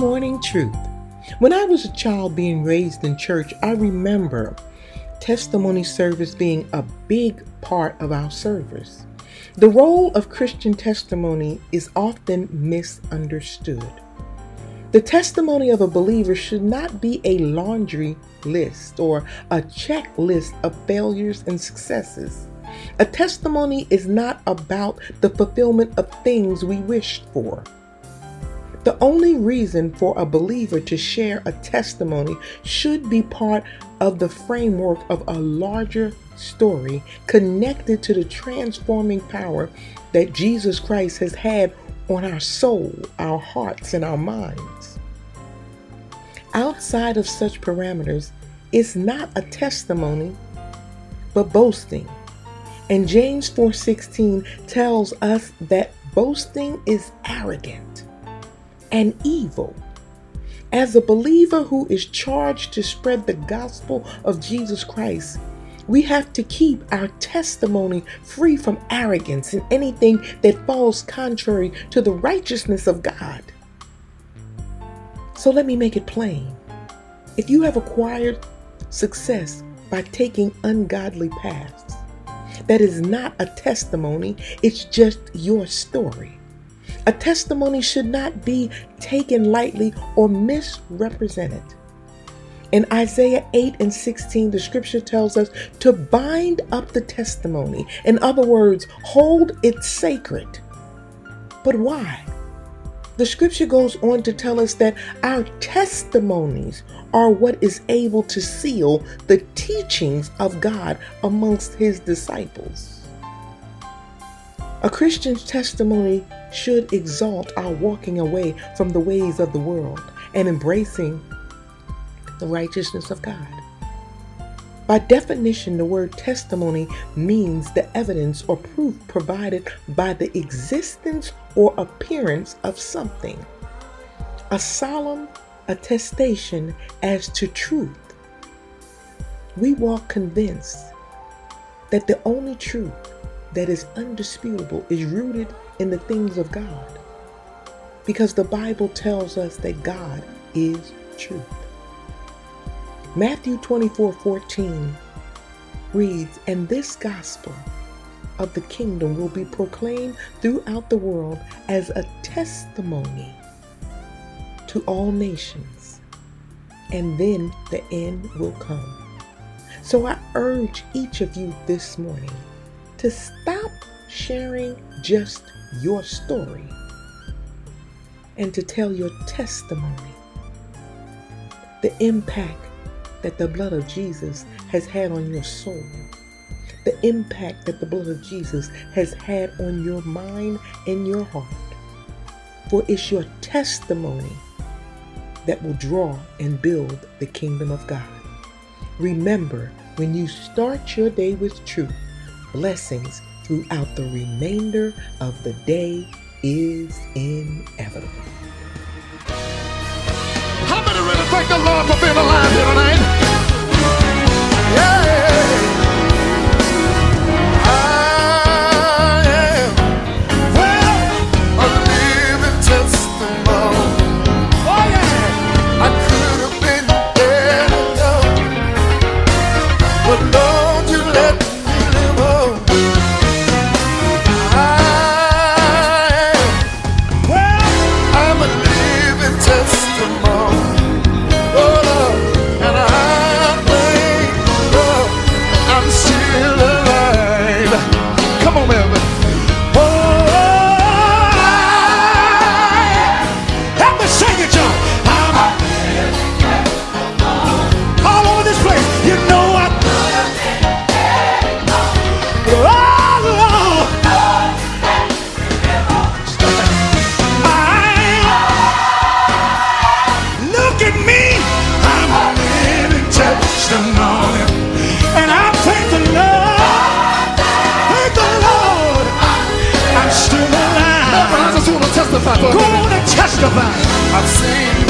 morning truth. When I was a child being raised in church, I remember testimony service being a big part of our service. The role of Christian testimony is often misunderstood. The testimony of a believer should not be a laundry list or a checklist of failures and successes. A testimony is not about the fulfillment of things we wished for. The only reason for a believer to share a testimony should be part of the framework of a larger story connected to the transforming power that Jesus Christ has had on our soul, our hearts, and our minds. Outside of such parameters, it's not a testimony, but boasting. And James 4:16 tells us that boasting is arrogant and evil. As a believer who is charged to spread the gospel of Jesus Christ, we have to keep our testimony free from arrogance and anything that falls contrary to the righteousness of God. So let me make it plain. If you have acquired success by taking ungodly paths, that is not a testimony, it's just your story. A testimony should not be taken lightly or misrepresented. In Isaiah 8 and 16, the scripture tells us to bind up the testimony. In other words, hold it sacred. But why? The scripture goes on to tell us that our testimonies are what is able to seal the teachings of God amongst his disciples. A Christian's testimony should exalt our walking away from the ways of the world and embracing the righteousness of God. By definition, the word testimony means the evidence or proof provided by the existence or appearance of something. A solemn attestation as to truth. We walk convinced that the only truth that is undisputable is rooted in the things of God. Because the Bible tells us that God is truth. Matthew 24 14 reads, And this gospel of the kingdom will be proclaimed throughout the world as a testimony to all nations, and then the end will come. So I urge each of you this morning to stop sharing just your story and to tell your testimony, the impact that the blood of Jesus has had on your soul, the impact that the blood of Jesus has had on your mind and your heart. For it's your testimony that will draw and build the kingdom of God. Remember, when you start your day with truth, blessings throughout the remainder of the day is inevitable. Really thank the Lord for being alive here tonight? Testify. Go on and testify. I've seen